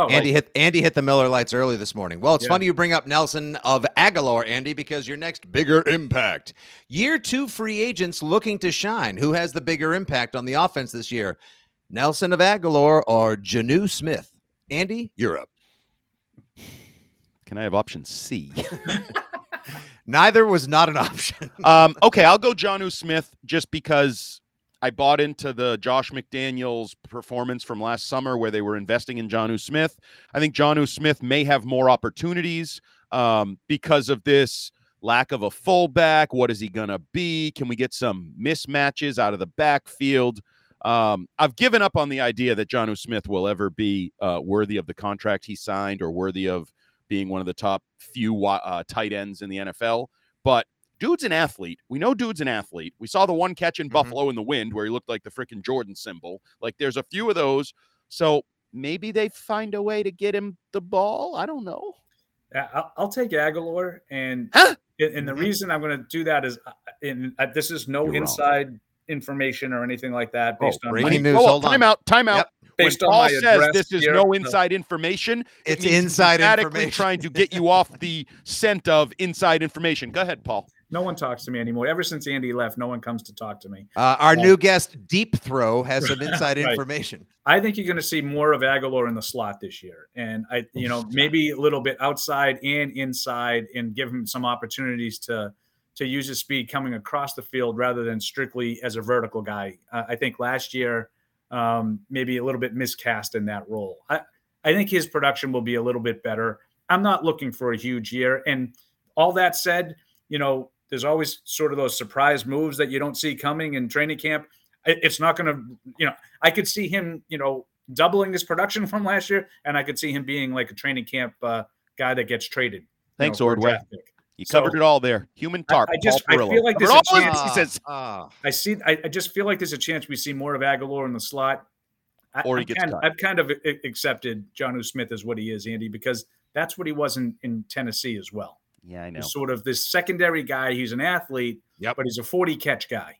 Oh, Andy hit Andy hit the Miller Lites early this morning. Well, it's yeah. funny you bring up Nelson of Agholor, Andy, because your next bigger impact. Year two free agents looking to shine. Who has the bigger impact on the offense this year? Nelson of Agholor or Jonnu Smith? Andy, you're up. Can I have option C? Neither was not an option. um, okay, I'll go Jonnu Smith just because I bought into the Josh McDaniels performance from last summer where they were investing in Jonnu Smith. I think Jonnu Smith may have more opportunities um, because of this lack of a fullback. What is he going to be? Can we get some mismatches out of the backfield? Um, I've given up on the idea that Jonnu Smith will ever be uh, worthy of the contract he signed or worthy of being one of the top few uh, tight ends in the NFL. But dude's an athlete. We know dude's an athlete. We saw the one catch in mm-hmm. Buffalo in the wind where he looked like the freaking Jordan symbol. Like there's a few of those. So maybe they find a way to get him the ball. I don't know. Yeah, I'll, I'll take Agholor, and huh? and the mm-hmm. reason I'm going to do that is, uh, in uh, this is no You're inside wrong. information or anything like that oh, based oh, on breaking news. Hold time out. Time out. Yep. Based when Paul says this is here, no inside information, it's it inside information. trying to get you off the scent of inside information. Go ahead, Paul. No one talks to me anymore. Ever since Andy left, no one comes to talk to me. Uh, our new guest, Deep Throat, has some inside right. information. I think you're going to see more of Agholor in the slot this year, and I, you know, maybe a little bit outside and inside, and give him some opportunities to to use his speed coming across the field rather than strictly as a vertical guy. Uh, I think last year um, maybe a little bit miscast in that role. I I think his production will be a little bit better. I'm not looking for a huge year, and all that said, you know, there's always sort of those surprise moves that you don't see coming in training camp. It's not going to, you know, I could see him, you know, doubling his production from last year, and I could see him being like a training camp uh, guy that gets traded. Thanks, know, Ordway. You covered so, it all there. Human tarp. I, I just I feel like there's a chance. He says, uh, I see. I, I, just feel like there's a chance we see more of Agholor in the slot. I, or he gets kind. I've kind of accepted Jonnu Smith as what he is, Andy, because that's what he was in, in Tennessee as well. Yeah, I know. He's sort of this secondary guy. He's an athlete, yep. but he's a 40 catch guy.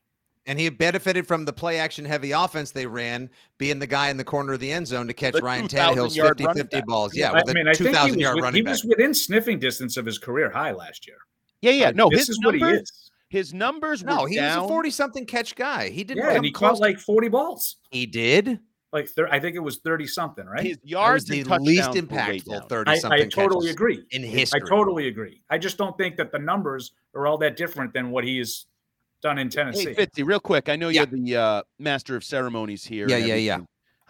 And he benefited from the play action heavy offense they ran, being the guy in the corner of the end zone to catch the Ryan Tannehill's 50 50 balls. Yeah, I mean, I think he was, he was within sniffing distance of his career high last year. Yeah, yeah. No, this his numbers, what he is. his numbers No, he down. was a 40 something catch guy. He did Yeah, and he caught like 40 balls. He did like thir- I think it was 30 something, right? His yards the least impactful 30 something. I, I totally agree. In history. I totally agree. I just don't think that the numbers are all that different than what he has done in Tennessee. Hey, Fitzy, real quick. I know you're the uh, master of ceremonies here. Yeah, yeah, yeah.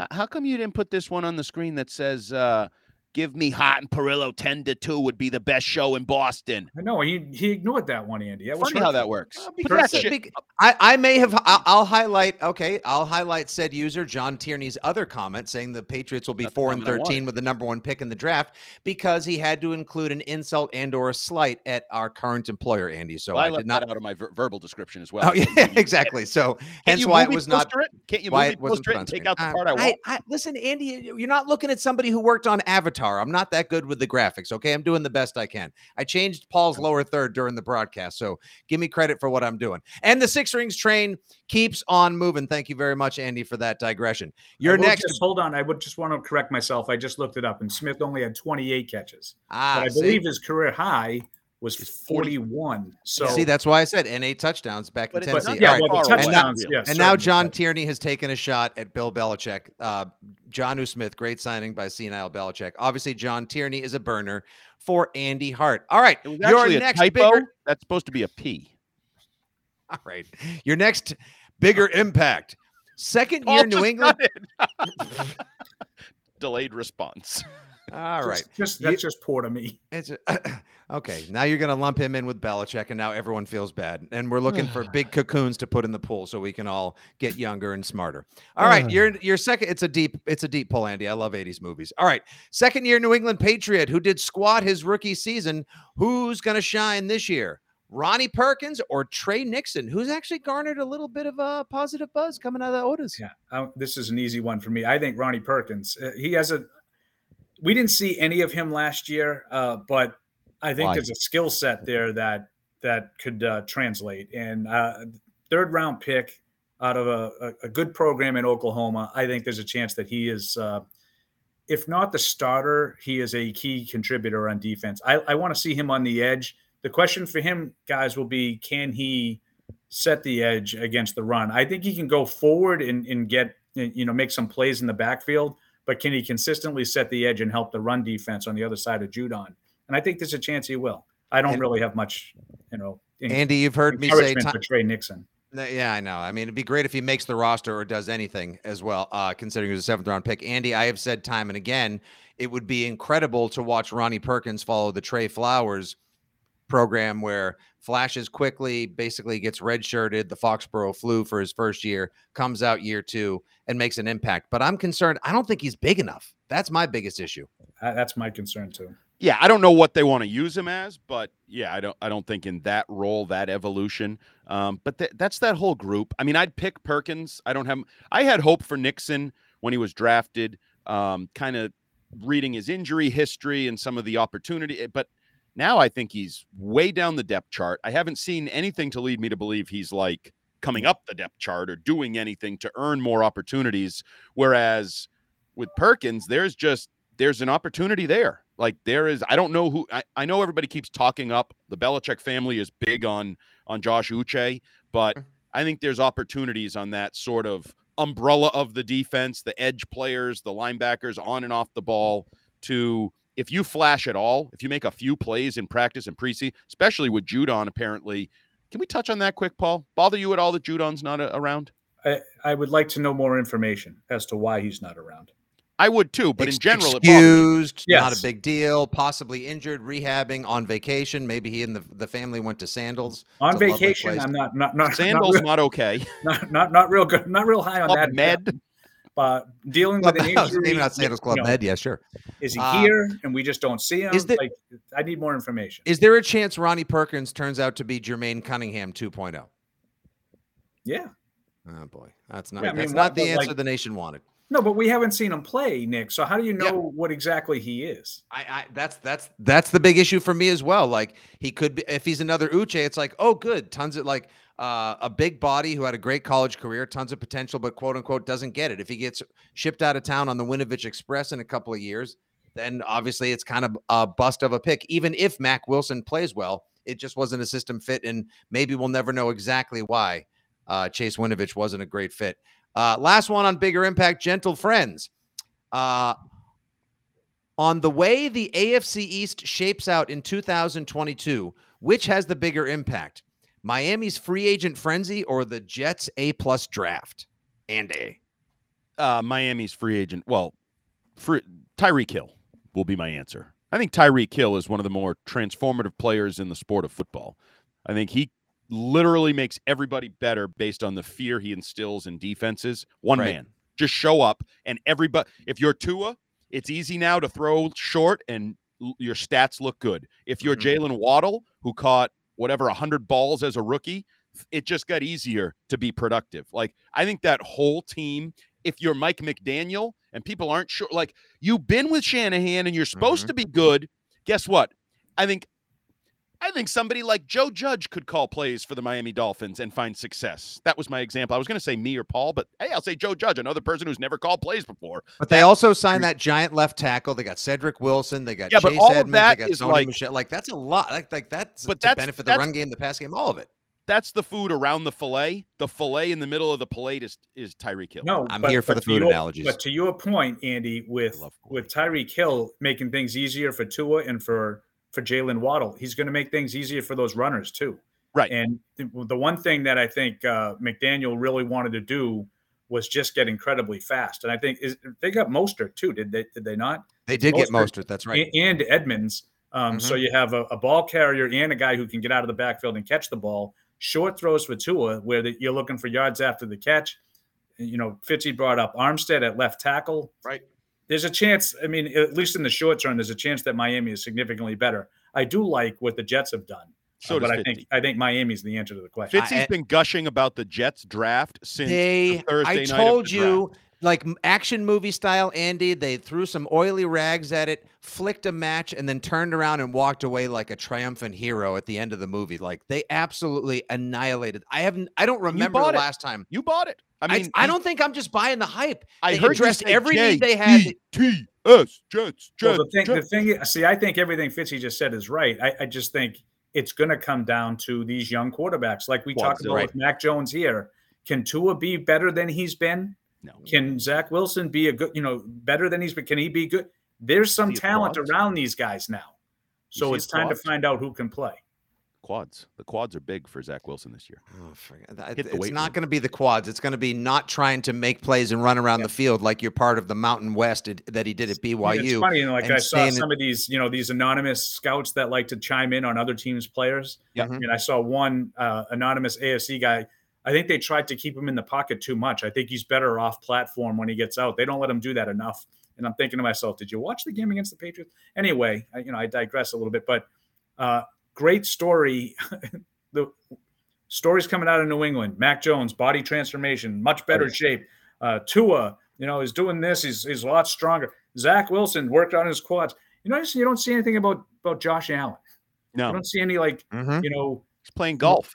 How come you didn't put this one on the screen that says uh, Give me Hot and Perillo 10 to 2 would be the best show in Boston. I know he he ignored that one, Andy. That Funny how that works. I, I may have I'll, I'll, highlight okay, I'll highlight said user John Tierney's other comment saying the Patriots will be That's 4 and 13 with the number 1 pick in the draft because he had to include an insult and or a slight at our current employer Andy. So well, I, I did not out of my ver- verbal description as well. Oh yeah, exactly. So hence why it was not it? Can't you why it wasn't take out the part I want? I, listen, Andy, you're not looking at somebody who worked on Avatar Avatar. I'm not that good with the graphics. Okay, I'm doing the best I can. I changed Paul's lower third during the broadcast, so give me credit for what I'm doing. And the six rings train keeps on moving. Thank you very much, Andy, for that digression. Your next. Just, hold on, I would just want to correct myself. I just looked it up, and Smith only had 28 catches. Ah, I see? believe his career high was 41. So See, that's why I said and eight touchdowns back But in it's Tennessee. yeah, All right. well, the touchdowns, And yes, And now certainly. John Tierney has taken a shot at Bill Belichick. Uh, John Smith, great signing by Senile Belichick. Obviously, John Tierney is a burner for Andy Hart. All right, your next typo. bigger. That's supposed to be a P. All right, your next bigger impact. Second year Paul New England. Delayed response. All right, Just, just You- that's just poor to me. It's okay. Now you're going to lump him in with Belichick, and now everyone feels bad. And we're looking for big cocoons to put in the pool so we can all get younger and smarter. All right, your your second. It's a deep. It's a deep pull, Andy. I love '80s movies. All right, second year New England Patriot who did squat his rookie season. Who's going to shine this year? Ronnie Perkins or Trey Nixon, who's actually garnered a little bit of a positive buzz coming out of the OTAs. Yeah, I, this is an easy one for me. I think Ronnie Perkins. Uh, he has a. We didn't see any of him last year, uh, but I think Why? there's a skill set there that that could uh, translate. And uh, third round pick out of a, a, good program in Oklahoma, I think there's a chance that he is, uh, if not the starter, he is a key contributor on defense. I, I want to see him on the edge. The question for him, guys, will be can he set the edge against the run? I think he can go forward and, and get, you know, make some plays in the backfield, but can he consistently set the edge and help the run defense on the other side of Judon? And I think there's a chance he will. I don't And- really have much, you know, Andy, you've heard me say encouragement ti- Trey Nixon. Yeah, I know. I mean, it'd be great if he makes the roster or does anything as well, uh, considering he was a seventh round pick. Andy, I have said time and again, it would be incredible to watch Ronnie Perkins follow the Trey Flowers program where flashes quickly, basically gets redshirted, the Foxborough flu for his first year, comes out year two and makes an impact. But I'm concerned. I don't think he's big enough. That's my biggest issue. Uh, That's my concern too. Yeah, I don't know what they want to use him as, but yeah, I don't. I don't think in that role, that evolution. Um, but th- that's that whole group. I mean, I'd pick Perkins. I don't have. I had hope for Nixon when he was drafted. Um, kind of reading his injury history and some of the opportunity, but now I think he's way down the depth chart. I haven't seen anything to lead me to believe he's like coming up the depth chart or doing anything to earn more opportunities. Whereas with Perkins, there's just there's an opportunity there. Like there is, I don't know who. I, I know everybody keeps talking up. The Belichick family is big on on Josh Uche, but mm-hmm. I think there's opportunities on that sort of umbrella of the defense, the edge players, the linebackers on and off the ball. To if you flash at all, if you make a few plays in practice and preseason, especially with Judon, apparently. Can we touch on that quick, Paul? Bother you at all that Judon's not a- around? I, I would like to know more information as to why he's not around. I would too, but in general, it bothers me. excused, not a big deal. Possibly injured, rehabbing on vacation. Maybe he and the, the family went to Sandals. On It's vacation. I'm not not not Sandals not real, not okay. not, not not real good, not real high on Club that. Med. But dealing with an Clubhouse, injury, maybe not Sandals Club you know, Med. Yeah, sure. Is he Uh, here and we just don't see him? is there- like, I need more information. Is there a chance Ronnie Perkins turns out to be Jermaine Cunningham 2.0? yeah. Oh boy, that's not Yeah, I that's mean, not what- the answer like- the nation wanted. No, but we haven't seen him play, Nick. So how do you know Yeah. what exactly he is? I, I that's that's that's the big issue for me as well. Like he could be if he's another Uche, it's like oh good, tons of like uh, a big body who had a great college career, tons of potential, but quote unquote doesn't get it. If he gets shipped out of town on the Winovich Express in a couple of years, then obviously it's kind of a bust of a pick. Even if Mack Wilson plays well, it just wasn't a system fit, and maybe we'll never know exactly why uh, Chase Winovich wasn't a great fit. Uh, last one on bigger impact, gentle friends. Uh, on the way the AFC East shapes out in 2022, which has the bigger impact? Miami's free agent frenzy or the Jets A plus draft? And A. uh, Miami's free agent. Well, free, Tyreek Hill will be my answer. I think Tyreek Hill is one of the more transformative players in the sport of football. I think he literally makes everybody better based on the fear he instills in defenses. One Right. man, just show up, and everybody. If you're Tua, it's easy now to throw short, and your stats look good. If you're Mhm. Jalen Waddle, who caught whatever hundred balls as a rookie, it just got easier to be productive. Like I think that whole team if you're Mike McDaniel and people aren't sure. Like you've been with Shanahan and you're supposed mm-hmm. to be good. Guess what? I think I think somebody like Joe Judge could call plays for the Miami Dolphins and find success. That was my example. I was going to say me or Paul, but hey, I'll say Joe Judge, another person who's never called plays before. But they also signed that giant left tackle. They got Cedric Wilson. They got yeah, Chase but all Edmonds, of that they got is like Michel. like that's a lot. Like like that's but to that's, benefit that's, the run game, the pass game, all of it. That's the food around the fillet. The fillet in the middle of the plate is is Tyreek Hill. No, I'm but, here for the food your, analogies. But to your point, Andy, with with Tyreek Hill making things easier for Tua and for for Jalen Waddle. He's going to make things easier for those runners too. Right. And the one thing that I think uh, McDaniel really wanted to do was just get incredibly fast. And I think is they got Mostert too. Did they? Did they not? They did Mostert, get Mostert. That's right. And, Edmonds. Um, mm-hmm. So you have a, a, ball carrier and a guy who can get out of the backfield and catch the ball. Short throws for Tua, where the, you're looking for yards after the catch. You know, Fitzy brought up Armstead at left tackle. Right there's a chance. I mean, at least in the short term, there's a chance that Miami is significantly better. I do like what the Jets have done. So uh, but I think I think Miami's the answer to the question. Fitzy's been gushing about the Jets draft since they, the Thursday I told you, draft. like action movie style, Andy. They threw some oily rags at it, flicked a match, and then turned around and walked away like a triumphant hero at the end of the movie. Like they absolutely annihilated. I haven't. I don't remember the it. last time you bought it. I mean, I, I, don't think I'm just buying the hype. I they heard addressed every need they had. T S Jets. Jets. Well, the thing, Jets. the thing. See, I think everything Fitzy just said is right. I, I just think it's going to come down to these young quarterbacks, like we talked about right. with Mac Jones here. Can Tua be better than he's been? No. Can Zach Wilson be a good, you know, better than he's been? Can he be good? There's some talent around these guys now. So it's time to find out who can play quads. The quads are big for Zach Wilson this year. Oh, it's not going to be the quads. It's going to be not trying to make plays and run around yeah. the field like you're part of the Mountain West that he did at BYU. Yeah, it's funny, you know, like I saw some of these, you know, these anonymous scouts that like to chime in on other teams' players. Yeah. I mean, I saw one uh, anonymous AFC guy. I think they tried to keep him in the pocket too much. I think he's better off platform when he gets out. They don't let him do that enough. And I'm thinking to myself, did you watch the game against the Patriots? Anyway, I, you know, I digress a little bit, but uh, great story the stories coming out of New England. Mac Jones, body transformation, much better shape. Uh, Tua, you know, is doing this. He's he's a lot stronger. Zach Wilson worked on his quads. You notice you don't see anything about about Josh Allen. No, you don't see any like mm-hmm. you know he's playing golf.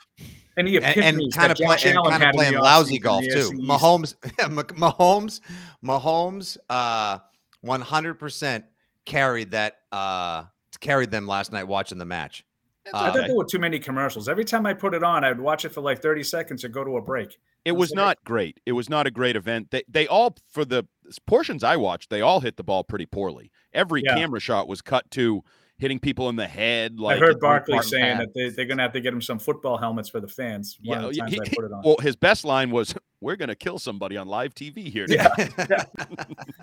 Any and, and kind of, play, and kind of playing lousy golf too. Mahomes, Mahomes, Mahomes, uh, one hundred percent carried that. Uh, carried them last night watching the match. Uh, I thought there were too many commercials. Every time I put it on, I'd watch it for like 30 seconds and go to a break. It was not great. It was not a great event. They they all for the portions I watched, they all hit the ball pretty poorly. Every yeah. camera shot was cut to hitting people in the head. Like I heard Barkley saying that they, they're going to have to get him some football helmets for the fans. yeah, the he, well, his best line was, "We're going to kill somebody on live TV here." Yeah, yeah.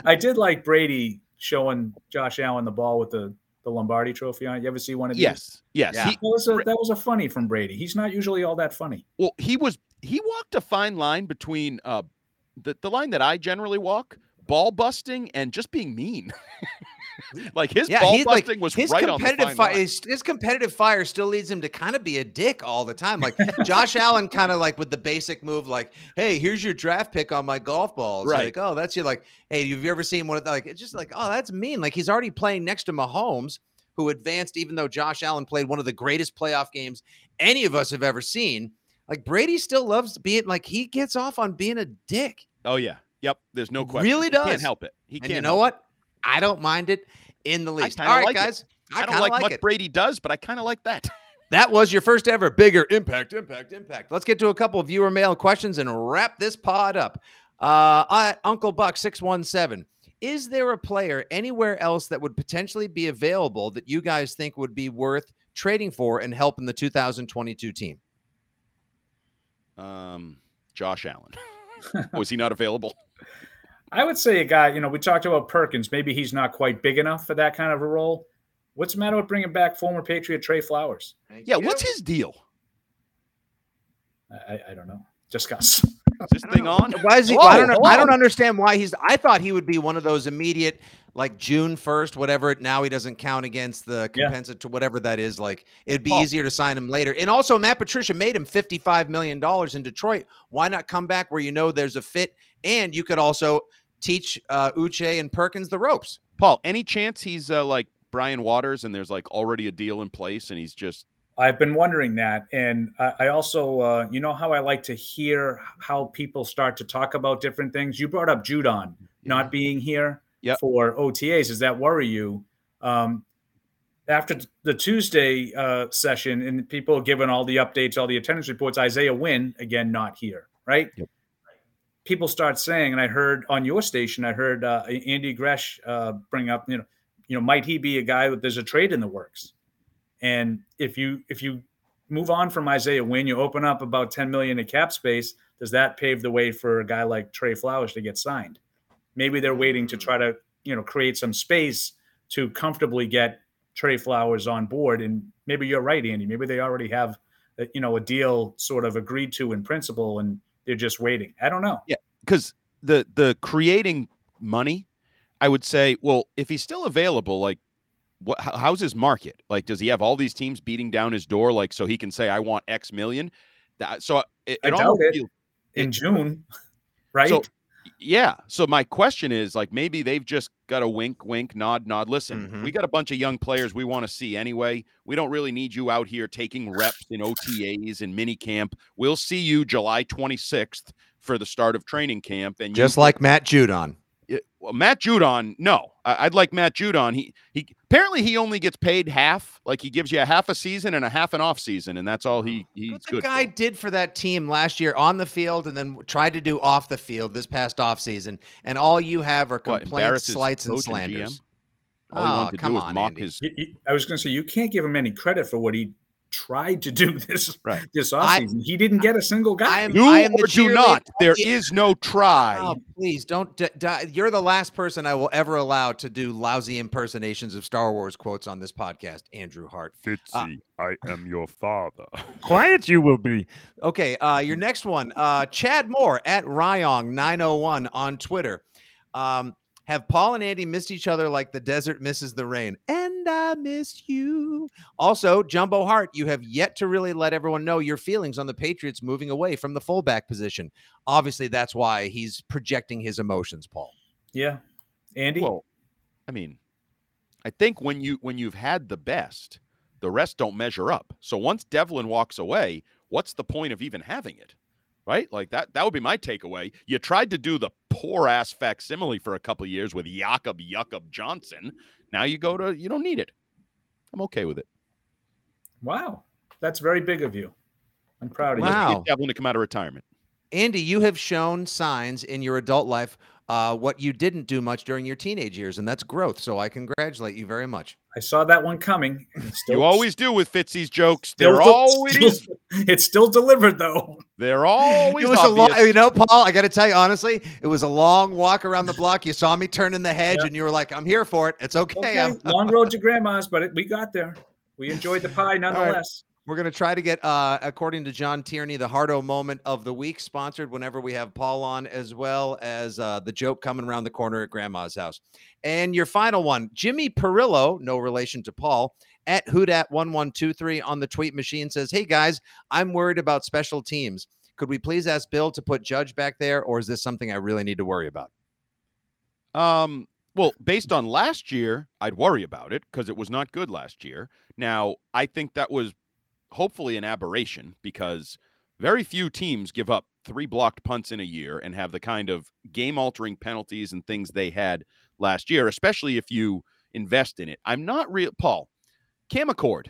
I did like Brady showing Josh Allen the ball with the the Lombardi Trophy on it. You ever see one of these? Yes, yes. Yeah. He, that, was a, that was a funny from Brady. He's not usually all that funny. Well, he was. He walked a fine line between uh, the the line that I generally walk, ball busting, and just being mean. like his yeah, ball busting like, was his right competitive on the fire. His, his, competitive fire still leads him to kind of be a dick all the time. Like Josh Allen, kind of like with the basic move, like, "Hey, here's your draft pick on my golf balls." Right. Like, oh, that's you. Like, hey, have you ever seen one of the, like? It's just like, oh, that's mean. Like he's already playing next to Mahomes, who advanced, even though Josh Allen played one of the greatest playoff games any of us have ever seen. Like Brady still loves being like he gets off on being a dick. Oh yeah. Yep. There's no question. Really does. He can't help it. He and can't. You know what? I don't mind it in the least. All right, like guys. It. I, I don't like, like what it. Brady does, but I kind of like that. That was your first ever bigger impact, impact, impact. Let's get to a couple of viewer mail questions and wrap this pod up. Uh, Uncle Buck six one seven. Is there a player anywhere else that would potentially be available that you guys think would be worth trading for and helping the 2022 team? Um, Josh Allen. Was he not available? I would say a guy, you know, we talked about Perkins. Maybe he's not quite big enough for that kind of a role. What's the matter with bringing back former Patriot Trey Flowers? Yeah, what's his deal? I, I don't know. Discuss. Is this thing know. on? Why is he? Whoa, I don't know. I don't understand why he's. I thought he would be one of those immediate, like June first, whatever. Now he doesn't count against the compensatory, yeah. whatever that is. Like it'd be oh. easier to sign him later. And also, Matt Patricia made him fifty-five million dollars in Detroit. Why not come back where you know there's a fit, and you could also teach uh, Uche and Perkins the ropes. Paul, any chance he's uh, like Brian Waters and there's like already a deal in place and he's just I've been wondering that, and I, I also, uh, you know, how I like to hear how people start to talk about different things. You brought up Judon not being here Yep. for OTAs. Does that worry you? Um, after the Tuesday uh, session, and people given all the updates, all the attendance reports, Isaiah Wynn again not here, right? Yep. People start saying, and I heard on your station, I heard uh, Andy Gresh uh, bring up, you know, you know, might he be a guy that there's a trade in the works? And if you if you move on from Isaiah Wynn, you open up about 10 million in cap space. Does that pave the way for a guy like Trey Flowers to get signed? Maybe they're waiting to try to, you know, create some space to comfortably get Trey Flowers on board. And maybe you're right, Andy. Maybe they already have, uh, you know, a deal sort of agreed to in principle, and they're just waiting. I don't know. Yeah, because the the creating money, I would say, well, if he's still available, like, what? How's his market? Like, does he have all these teams beating down his door, like, so he can say, "I want X million? That so it, I it doubt almost it. feels- In June, right? So, yeah. So my question is like maybe they've just got a wink, wink, nod, nod. Listen, Mhm. we got a bunch of young players we want to see anyway. We don't really need you out here taking reps in OTAs and mini camp. We'll see you July 26th for the start of training camp. And you- Just like Matt Judon. It- well, Matt Judon, no, I, I'd like Matt Judon. He he apparently he only gets paid half. Like he gives you a half a season and a half an off season, and that's all he he's What the good. guy for. did for that team last year on the field and then tried to do off the field this past off season. And all you have are complaints, embarrass his slights, and coach and slanders. All he Oh, wanted to oh, come do was on, mock Andy. his. You- you- I was going to say you can't give him any credit for what he tried to do this Right. this I- offseason. he didn't get a single guy. I Do I am or do not. There is no try. Oh, please don't. D- d- you're the last person I will ever allow to do lousy impersonations of Star Wars quotes on this podcast, Andrew Hart. Fitzy, I am your father. Quiet you will be. Okay, uh, your next one, uh, Chad Moore at Ryong901 on Twitter. Um, have Paul and Andy missed each other like the desert misses the rain? And I miss you. Also, Jumbo Hart, you have yet to really let everyone know your feelings on the Patriots moving away from the fullback position. Obviously, that's why he's projecting his emotions, Paul. yeah, Andy. Well, I mean, I think when you when you've had the best, the rest don't measure up. So once Devlin walks away, what's the point of even having it? Right? Like that that would be my takeaway. You tried to do the poor ass facsimile for a couple of years with Jakob Jakob Johnson. Now you go to you don't need it. I'm okay with it. wow, that's very big of you. I'm proud of Let's Wow. get Devlin to come out of retirement. Andy, you have shown signs in your adult life uh, what you didn't do much during your teenage years, and that's growth. So I congratulate you very much. I saw that one coming. Still- You always do with Fitzy's jokes. They're del- always still- it's still delivered though. they're always it was a long, you know, Paul. I got to tell you honestly, it was a long walk around the block. You saw me turn in the hedge, Yeah. and you were like, "I'm here for it. It's okay." Okay, I'm- long road to grandma's, but it, we got there. We enjoyed the pie nonetheless. We're going to try to get, uh, according to John Tierney, the Hardo moment of the week sponsored whenever we have Paul on, as well as uh, the joke coming around the corner at Grandma's house. And your final one, Jimmy Perillo, no relation to Paul, at Hoodat1123 on the tweet machine says, Hey guys, I'm worried about special teams. Could we please ask Bill to put Judge back there, or is this something I really need to worry about? Um, well, based on last year, I'd worry about it because it was not good last year. Now, I think that was hopefully an aberration because very few teams give up three blocked punts in a year and have the kind of game altering penalties and things they had last year, especially if you invest in it. I'm not real, Paul. Cam Achord,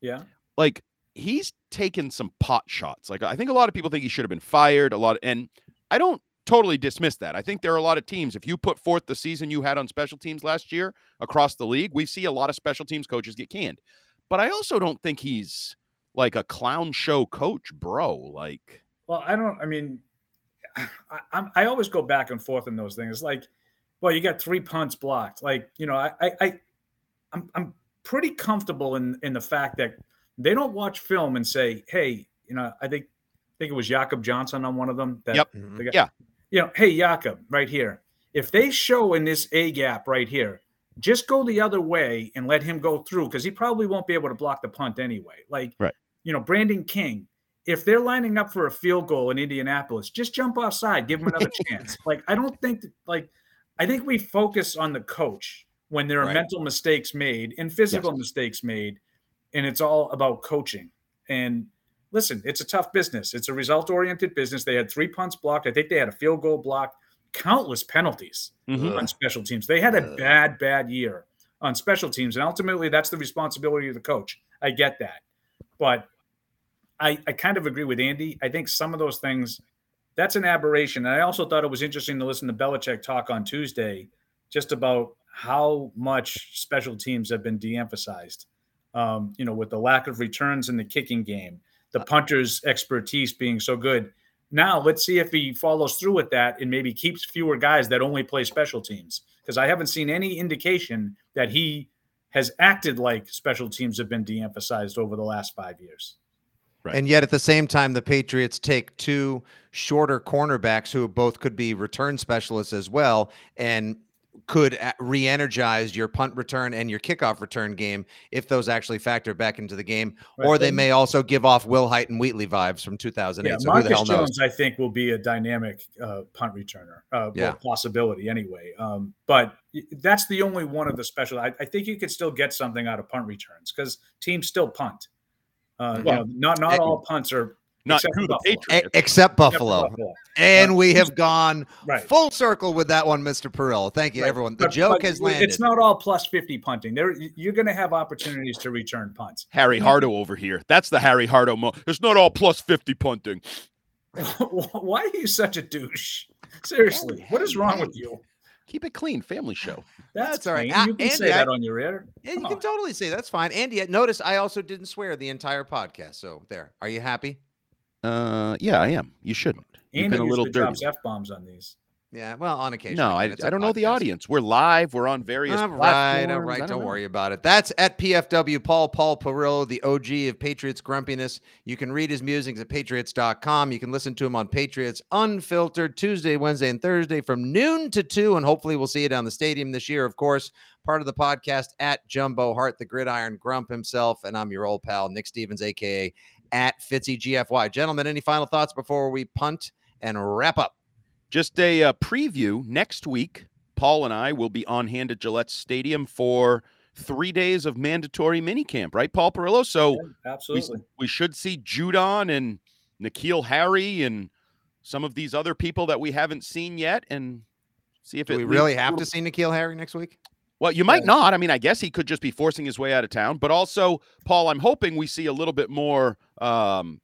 Yeah. like he's taken some pot shots. Like I think a lot of people think he should have been fired. A lot, and I don't totally dismiss that. I think there are a lot of teams. If you put forth the season you had on special teams last year across the league, we see a lot of special teams coaches get canned. But I also don't think he's like a clown show coach, bro. Like Well, I don't. I mean, I, I'm, I always go back and forth in those things. Like, well, you got three punts blocked. Like, you know, I, I, I I'm, I'm pretty comfortable in in the fact that they don't watch film and say, hey, you know, I think, I think it was Jakob Johnson on one of them. That Yep. Mm-hmm. the guy- Yeah. You know, hey, Jakob, right here. If they show in this A gap right here, just go the other way and let him go through because he probably won't be able to block the punt anyway. Like, Right. you know, Brandon King, if they're lining up for a field goal in Indianapolis, just jump offside, give them another chance. Like I don't think that, like I think we focus on the coach when there are right. mental mistakes made and physical yes. mistakes made, and it's all about coaching. And listen, it's a tough business. It's a result oriented business. They had three punts blocked. I think they had a field goal blocked, countless penalties mm-hmm. on special teams. They had a bad, bad year on special teams. And ultimately, that's the responsibility of the coach. I get that. But I, I kind of agree with Andy. I think some of those things, that's an aberration. And I also thought it was interesting to listen to Belichick talk on Tuesday just about how much special teams have been de emphasized. Um, you know, with the lack of returns in the kicking game, the punter's expertise being so good. Now, let's see if he follows through with that and maybe keeps fewer guys that only play special teams. Because I haven't seen any indication that he has acted like special teams have been de emphasized over the last five years. Right. And yet at the same time, the Patriots take two shorter cornerbacks who both could be return specialists as well. And could re-energize your punt return and your kickoff return game if those actually factor back into the game, right. or they may also give off Wilhite and Wheatley vibes from 2008. Yeah, so Marcus Jones, I think, will be a dynamic uh, punt returner, uh, yeah. possibility anyway. Um, but that's the only one of the special. I, I, think you could still get something out of punt returns because teams still punt. Uh, well, you know, not not all punts are not except to the Patriots, except Buffalo. Except Buffalo. And we have gone right. full circle with that one, Mr. Perillo. Thank you, right. everyone. The but, joke but has landed. It's not all plus 50 punting. There, you're going to have opportunities to return punts. Harry Hardo over here. That's the Harry Hardo mo. It's not all plus 50 punting. Why are you such a douche? Seriously, what is wrong with you? Keep it clean, family show. That's, that's all right. You can Andy, say that on your air. Yeah, you can totally say that's fine. Andy, notice I also didn't swear the entire podcast. So there. Are you happy? Uh, yeah, I am. You shouldn't. You've been a little dirty. F bombs on these. Yeah, well, on occasion. No, I, I don't know the audience. We're live. We're on various all right, all right. Don't, don't worry about it. That's at PFW Paul Paul Perillo, the OG of Patriots grumpiness. You can read his musings at patriots.com. You can listen to him on Patriots Unfiltered Tuesday, Wednesday, and Thursday from noon to two. And hopefully we'll see you down the stadium this year, of course. Part of the podcast at Jumbo Hart, the gridiron grump himself. And I'm your old pal, Nick Stevens, aka at Fitzy GFY. Gentlemen, any final thoughts before we punt and wrap up? Just a uh, preview next week. Paul and I will be on hand at Gillette Stadium for three days of mandatory minicamp, right, Paul Perillo? So yeah, absolutely, we, we, should see Judon and N'Keal Harry and some of these other people that we haven't seen yet, and see if Do we really have to see N'Keal Harry next week. Well, you might yeah. not. I mean, I guess he could just be forcing his way out of town. But also, Paul, I'm hoping we see a little bit more um,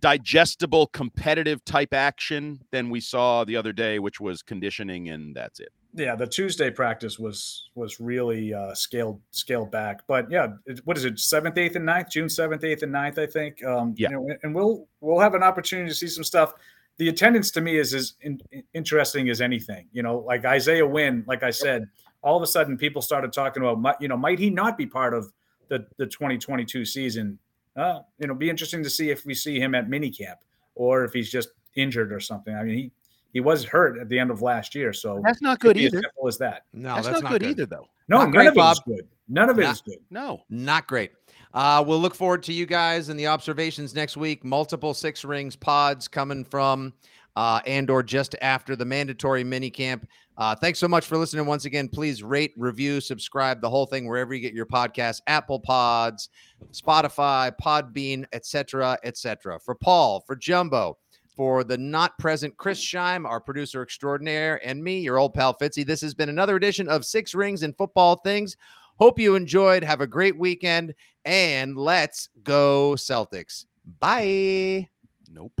digestible, competitive type action than we saw the other day, which was conditioning, and that's it. Yeah, the Tuesday practice was was really uh, scaled scaled back. But yeah, what is it? Seventh, eighth, and 9th? June seventh, eighth, and 9th, I think. Um, yeah, you know, and we'll we'll have an opportunity to see some stuff. The attendance to me is as in, interesting as anything. You know, like Isaiah Wynn, like I said all of a sudden people started talking about, you know, might he not be part of the, the 2022 season? Uh, you know, be interesting to see if we see him at minicamp or if he's just injured or something. I mean, he he was hurt at the end of last year, so that's not good either. As simple as that. No, that's, that's not, not, good, either, though. No, not none great, of it is good. None of it not, is good. No, not great. Uh, we'll look forward to you guys and the observations next week. Multiple six rings pods coming from uh, and or just after the mandatory mini camp. Uh, thanks so much for listening once again. Please rate, review, subscribe, the whole thing wherever you get your podcasts, Apple Pods, Spotify, Podbean, etc., etc. For Paul, for Jumbo, for the not present Chris Scheim, our producer extraordinaire, and me, your old pal Fitzy. This has been another edition of Six Rings and Football Things. Hope you enjoyed. Have a great weekend, and let's go Celtics. Bye. Nope.